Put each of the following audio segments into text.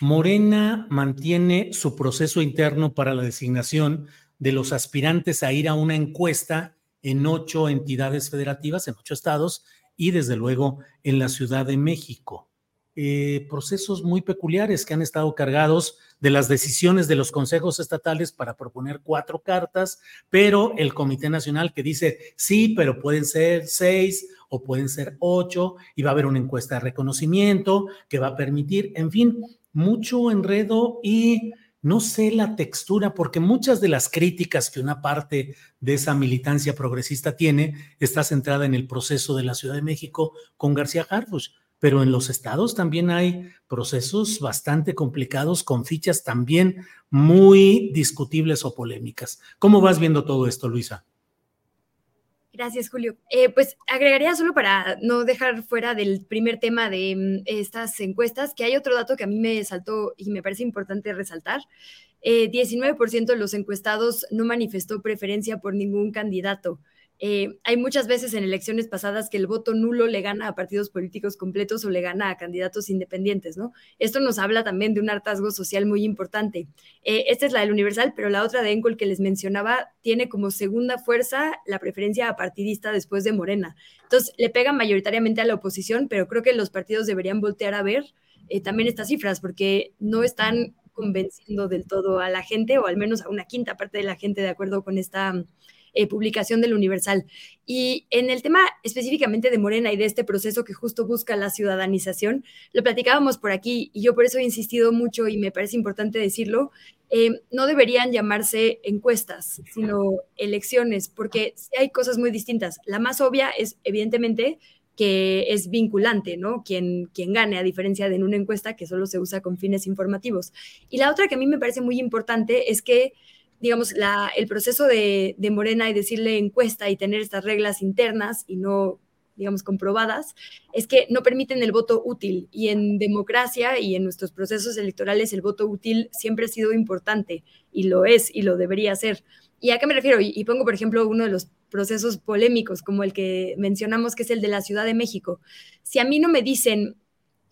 Morena mantiene su proceso interno para la designación de los aspirantes a ir a una encuesta en ocho entidades federativas, en ocho estados y desde luego en la Ciudad de México. Eh, procesos muy peculiares que han estado cargados de las decisiones de los consejos estatales para proponer cuatro cartas, pero el Comité Nacional que dice sí, pero pueden ser seis o pueden ser ocho y va a haber una encuesta de reconocimiento que va a permitir, en fin, mucho enredo y no sé la textura, porque muchas de las críticas que una parte de esa militancia progresista tiene está centrada en el proceso de la Ciudad de México con García Harfuch, pero en los estados también hay procesos bastante complicados con fichas también muy discutibles o polémicas. ¿Cómo vas viendo todo esto, Luisa? Gracias, Julio. Eh, pues agregaría solo para no dejar fuera del primer tema de mm, estas encuestas, que hay otro dato que a mí me saltó y me parece importante resaltar. Eh, 19% de los encuestados no manifestó preferencia por ningún candidato. Eh, hay muchas veces en elecciones pasadas que el voto nulo le gana a partidos políticos completos o le gana a candidatos independientes, ¿no? Esto nos habla también de un hartazgo social muy importante. Eh, esta es la del Universal, pero la otra de Encol que les mencionaba tiene como segunda fuerza la preferencia apartidista después de Morena. Entonces, le pega mayoritariamente a la oposición, pero creo que los partidos deberían voltear a ver eh, también estas cifras, porque no están convenciendo del todo a la gente, o al menos a una quinta parte de la gente de acuerdo con esta eh, publicación del Universal. Y en el tema específicamente de Morena y de este proceso que justo busca la ciudadanización, lo platicábamos por aquí y yo por eso he insistido mucho y me parece importante decirlo, eh, no deberían llamarse encuestas, sino elecciones, porque hay cosas muy distintas. La más obvia es, evidentemente, que es vinculante, ¿no? Quien, quien gane, a diferencia de en una encuesta que solo se usa con fines informativos. Y la otra que a mí me parece muy importante es que digamos, el proceso de, Morena y decirle encuesta y tener estas reglas internas y no, digamos, comprobadas, es que no permiten el voto útil. Y en democracia y en nuestros procesos electorales el voto útil siempre ha sido importante y lo es y lo debería ser. ¿Y a qué me refiero? Y pongo, por ejemplo, uno de los procesos polémicos, como el que mencionamos, que es el de la Ciudad de México. Si a mí no me dicen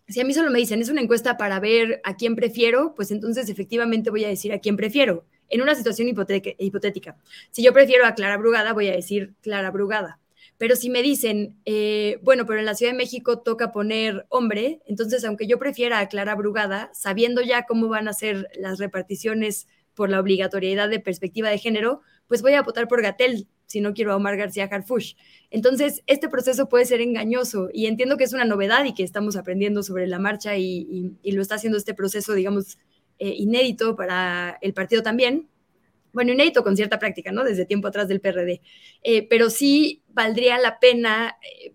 si a mí solo me dicen, es una encuesta para ver a quién prefiero, pues entonces efectivamente voy a decir a quién prefiero en una situación hipotética. Si yo prefiero a Clara Brugada, voy a decir Clara Brugada. Pero si me dicen, eh, bueno, pero en la Ciudad de México toca poner hombre, entonces aunque yo prefiera a Clara Brugada, sabiendo ya cómo van a ser las reparticiones por la obligatoriedad de perspectiva de género, pues voy a votar por Gatel si no quiero a Omar García Harfush. Entonces, este proceso puede ser engañoso y entiendo que es una novedad y que estamos aprendiendo sobre la marcha y, lo está haciendo este proceso, digamos, eh, inédito para el partido también. Bueno, inédito con cierta práctica, ¿no? Desde tiempo atrás del PRD. Eh, pero sí valdría la pena, eh,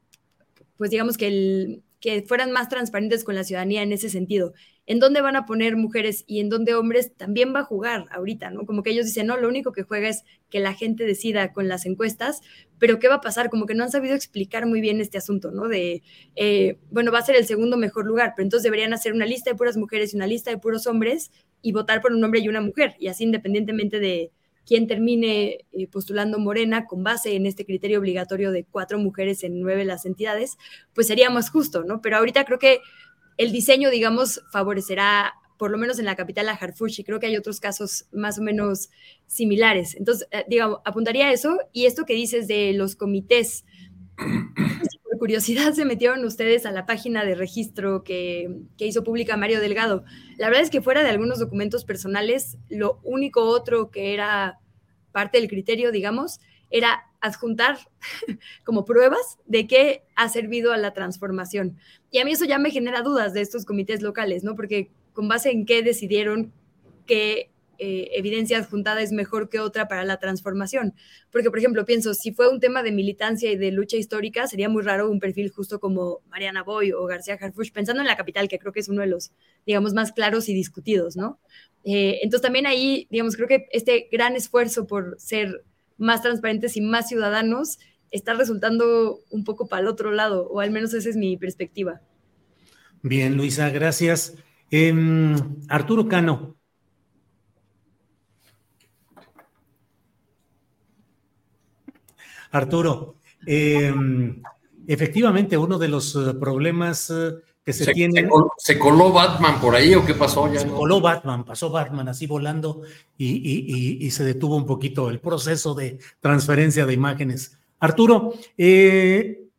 pues digamos que el, que fueran más transparentes con la ciudadanía en ese sentido. En dónde van a poner mujeres y en dónde hombres también va a jugar ahorita, ¿no? Como que ellos dicen, no, lo único que juega es que la gente decida con las encuestas, pero ¿qué va a pasar? Como que no han sabido explicar muy bien este asunto, ¿no? De, eh, bueno, va a ser el segundo mejor lugar, pero entonces deberían hacer una lista de puras mujeres y una lista de puros hombres y votar por un hombre y una mujer, y así independientemente de, quien termine eh, postulando Morena con base en este criterio obligatorio de cuatro mujeres en nueve las entidades, pues sería más justo, ¿no? Pero ahorita creo que el diseño, digamos, favorecerá, por lo menos en la capital, a Harfush, y creo que hay otros casos más o menos similares. Entonces, eh, digamos, apuntaría a eso, y esto que dices de los comités, por curiosidad se metieron ustedes a la página de registro que, hizo pública Mario Delgado. La verdad es que fuera de algunos documentos personales, lo único otro que era parte del criterio, digamos, era adjuntar como pruebas de que ha servido a la transformación. Y a mí eso ya me genera dudas de estos comités locales, ¿no? Porque con base en qué decidieron que eh, evidencia adjuntada es mejor que otra para la transformación. Porque, por ejemplo, pienso, si fue un tema de militancia y de lucha histórica, sería muy raro un perfil justo como Mariana Boy o García Harfush, pensando en la capital, que creo que es uno de los, digamos, más claros y discutidos, ¿no? Eh, entonces, también ahí, digamos, creo que este gran esfuerzo por ser más transparentes y más ciudadanos está resultando un poco para el otro lado, o al menos esa es mi perspectiva. Bien, Luisa, gracias. Em, Arturo Cano, Arturo, em, efectivamente uno de los eh, problemas eh, que se, tienen... Se, coló Batman por ahí o qué pasó? se coló Batman, pasó Batman así volando y, se detuvo un poquito el proceso de transferencia de imágenes. Arturo, eh,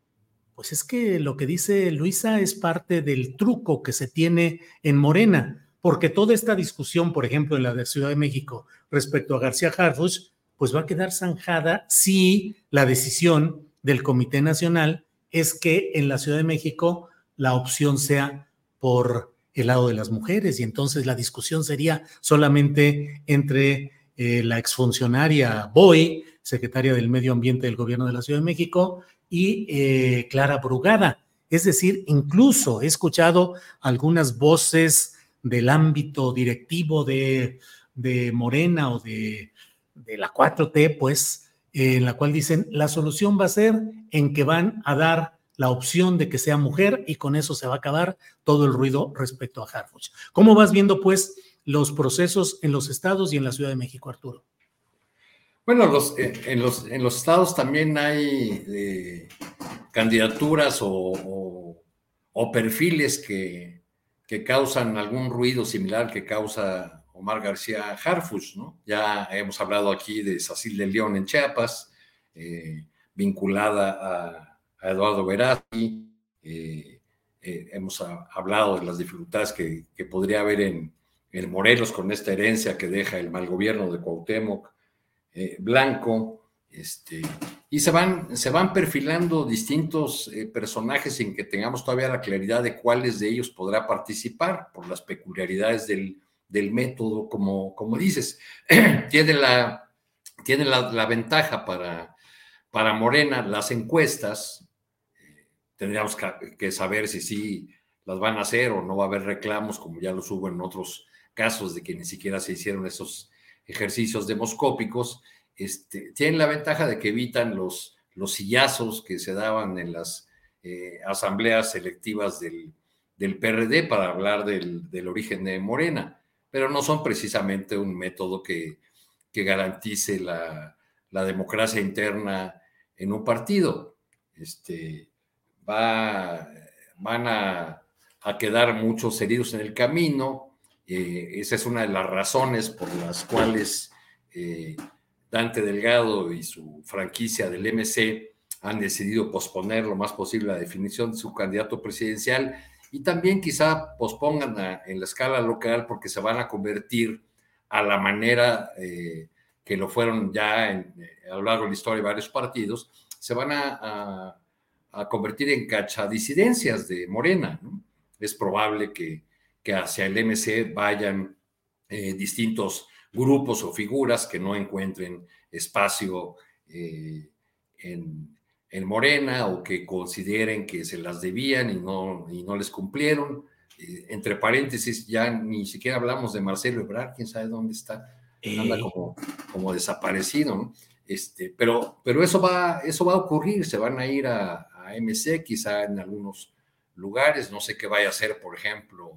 pues es que lo que dice Luisa es parte del truco que se tiene en Morena, porque toda esta discusión, por ejemplo, en la de Ciudad de México respecto a García Harfuch, pues va a quedar zanjada si la decisión del Comité Nacional es que en la Ciudad de México la opción sea por el lado de las mujeres y entonces la discusión sería solamente entre eh, la exfuncionaria Boy, secretaria del Medio Ambiente del Gobierno de la Ciudad de México, y eh, Clara Brugada. Es decir, incluso he escuchado algunas voces del ámbito directivo de, de Morena o de de la 4T, pues, en la cual dicen, la solución va a ser en que van a dar la opción de que sea mujer y con eso se va a acabar todo el ruido respecto a Harfuch. ¿Cómo vas viendo, pues, los procesos en los estados y en la Ciudad de México, Arturo? Bueno, en, los, en los estados también hay eh, candidaturas o, perfiles que, que, causan algún ruido similar que causa Omar García Harfus, ¿no? Ya hemos hablado aquí de Sacil de León en Chiapas, eh, vinculada a, Eduardo Verazzi, eh, eh, hemos hablado de las dificultades que, podría haber en, en, Morelos con esta herencia que deja el mal gobierno de Cuauhtémoc Blanco, este, y se van, se van perfilando distintos personajes sin que tengamos todavía la claridad de cuáles de ellos podrá participar por las peculiaridades del, del método, como, como dices. tiene la, tiene la, ventaja para, para Morena las encuestas. Tendríamos que, saber si sí las van a hacer o no va a haber reclamos, como ya los hubo en otros casos de que ni siquiera se hicieron esos ejercicios demoscópicos. Este, tienen la ventaja de que evitan los, los sillazos que se daban en las eh, asambleas selectivas del, del, PRD para hablar del, del origen de Morena pero no son precisamente un método que, garantice la, democracia interna en un partido. Este, va, van a, quedar muchos heridos en el camino. Eh, esa es una de las razones por las cuales eh, Dante Delgado y su franquicia del MC han decidido posponer lo más posible la definición de su candidato presidencial y también quizá pospongan en la escala local porque se van a convertir a la manera eh, que lo fueron ya eh, a lo largo de la historia de varios partidos, se van a, convertir en cachadisidencias de Morena. Es probable que, hacia el MC vayan eh, distintos grupos o figuras que no encuentren espacio en, en Morena o que consideren que se las debían y no, y no les cumplieron. Eh, entre paréntesis, ya ni siquiera hablamos de Marcelo Ebrard, quién sabe dónde está, anda como, como desaparecido, ¿no? Este, pero, pero eso, va, eso va a ocurrir, se van a ir a, MC, quizá en algunos lugares, no sé qué vaya a hacer, por ejemplo,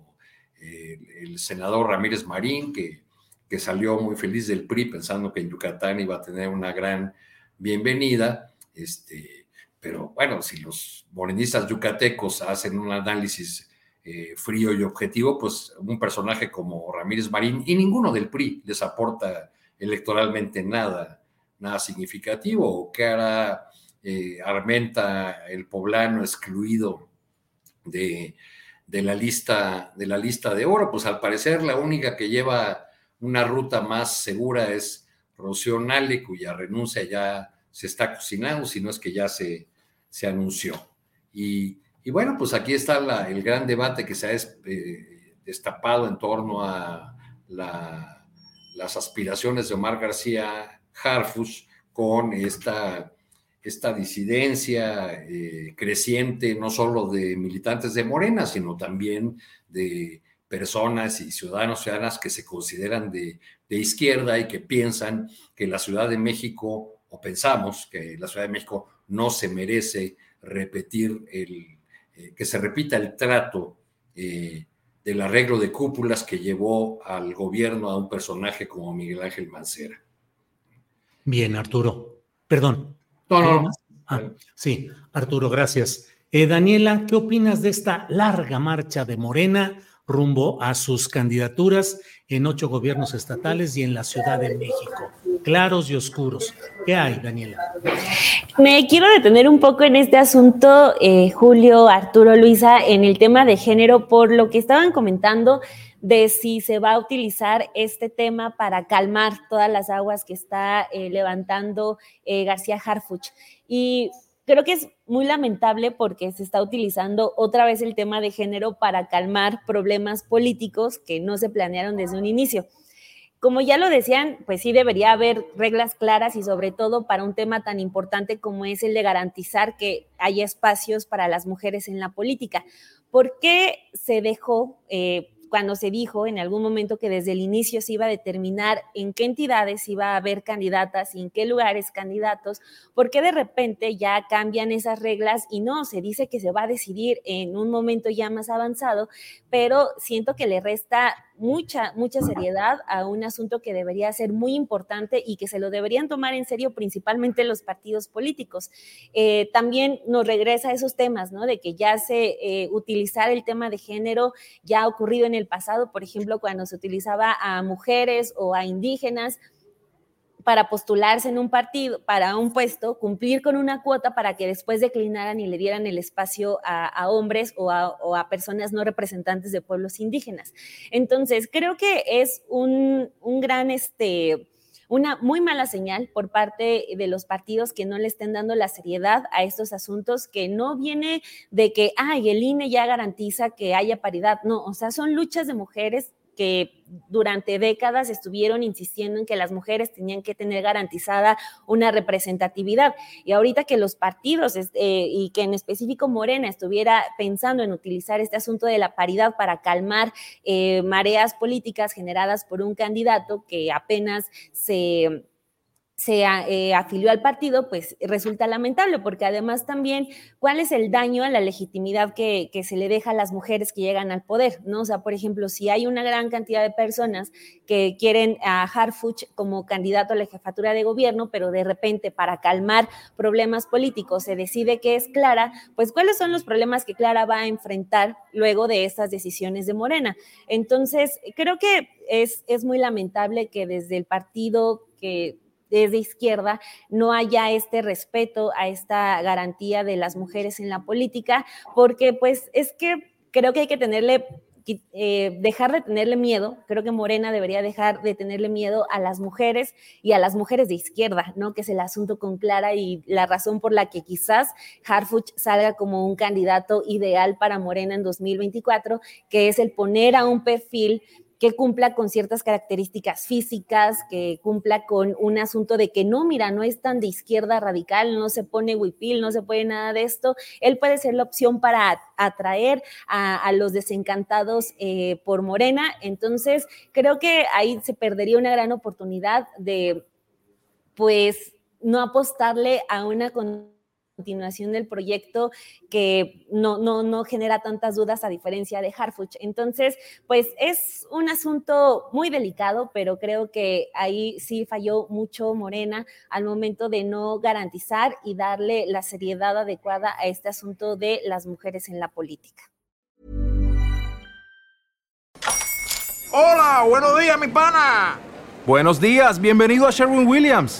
el senador Ramírez Marín, que, que salió muy feliz del PRI pensando que en Yucatán iba a tener una gran bienvenida, este, pero bueno, si los morenistas yucatecos hacen un análisis eh, frío y objetivo, pues un personaje como Ramírez Marín y ninguno del PRI les aporta electoralmente nada, nada significativo. ¿O qué hará eh, Armenta, el poblano excluido de, la lista, de la lista de oro? Pues al parecer la única que lleva una ruta más segura es Rocío Nale, cuya renuncia ya se está cocinando, si no es que ya se, se anunció. Y, bueno, pues aquí está el gran debate que se ha eh, destapado en torno a las aspiraciones de Omar García Harfus con esta, esta disidencia eh, creciente, no solo de militantes de Morena, sino también de personas y ciudadanos, ciudadanas que se consideran de, de izquierda y que piensan que la Ciudad de México, o pensamos que la Ciudad de México no se merece repetir el, eh, que se repita el trato eh, del arreglo de cúpulas que llevó al gobierno a un personaje como Miguel Ángel Mancera. Bien, Arturo. Perdón. No, ah, sí, Arturo, gracias. Eh, Daniela, ¿qué opinas de esta larga marcha de Morena rumbo a sus candidaturas en ocho gobiernos estatales y en la Ciudad de México? claros y oscuros. ¿Qué hay, Daniela? Me quiero detener un poco en este asunto, eh, Julio, Arturo, Luisa, en el tema de género, por lo que estaban comentando de si se va a utilizar este tema para calmar todas las aguas que está eh, levantando eh, García Harfuch. Y creo que es muy lamentable porque se está utilizando otra vez el tema de género para calmar problemas políticos que no se planearon desde un inicio como ya lo decían, pues sí debería haber reglas claras y sobre todo para un tema tan importante como es el de garantizar que haya espacios para las mujeres en la política. ¿Por qué se dejó eh, cuando se dijo en algún momento que desde el inicio se iba a determinar en qué entidades iba a haber candidatas y en qué lugares candidatos, porque de repente ya cambian esas reglas y no, se dice que se va a decidir en un momento ya más avanzado, pero siento que le resta mucha, mucha seriedad a un asunto que debería ser muy importante y que se lo deberían tomar en serio principalmente los partidos políticos. Eh, también nos regresa a esos temas, ¿no? De que ya se eh, utilizar el tema de género ya ha ocurrido en el pasado, por ejemplo, cuando se utilizaba a mujeres o a indígenas para postularse en un partido, para un puesto, cumplir con una cuota para que después declinaran y le dieran el espacio a, hombres o a, personas no representantes de pueblos indígenas. Entonces, creo que es un, gran, este, una muy mala señal por parte de los partidos que no le estén dando la seriedad a estos asuntos, que no viene de que, ay, el INE ya garantiza que haya paridad. No, o sea, son luchas de mujeres que durante décadas estuvieron insistiendo en que las mujeres tenían que tener garantizada una representatividad. Y ahorita que los partidos eh, y que en específico Morena estuviera pensando en utilizar este asunto de la paridad para calmar eh, mareas políticas generadas por un candidato que apenas se se eh, afilió al partido, pues resulta lamentable, porque además también, ¿cuál es el daño a la legitimidad que, se le deja a las mujeres que llegan al poder? ¿no? O sea, por ejemplo, si hay una gran cantidad de personas que quieren a Harfuch como candidato a la jefatura de gobierno, pero de repente para calmar problemas políticos se decide que es Clara, pues ¿cuáles son los problemas que Clara va a enfrentar luego de estas decisiones de Morena? Entonces, creo que es, es muy lamentable que desde el partido que es de izquierda no haya este respeto a esta garantía de las mujeres en la política, porque pues es que creo que hay que tenerle eh, dejar de tenerle miedo, creo que Morena debería dejar de tenerle miedo a las mujeres y a las mujeres de izquierda, ¿no? Que es el asunto con Clara y la razón por la que quizás Harfuch salga como un candidato ideal para Morena en 2024, que es el poner a un perfil que cumpla con ciertas características físicas, que cumpla con un asunto de que no, mira, no es tan de izquierda radical, no se pone huipil, no se puede nada de esto. Él puede ser la opción para atraer a, los desencantados eh, por Morena. Entonces, creo que ahí se perdería una gran oportunidad de, pues, no apostarle a una continuación del proyecto que no, no, no genera tantas dudas a diferencia de Harfuch. Entonces, pues es un asunto muy delicado, pero creo que ahí sí falló mucho Morena al momento de no garantizar y darle la seriedad adecuada a este asunto de las mujeres en la política. Hola, buenos días, mi pana. Buenos días, bienvenido a Sherwin Williams.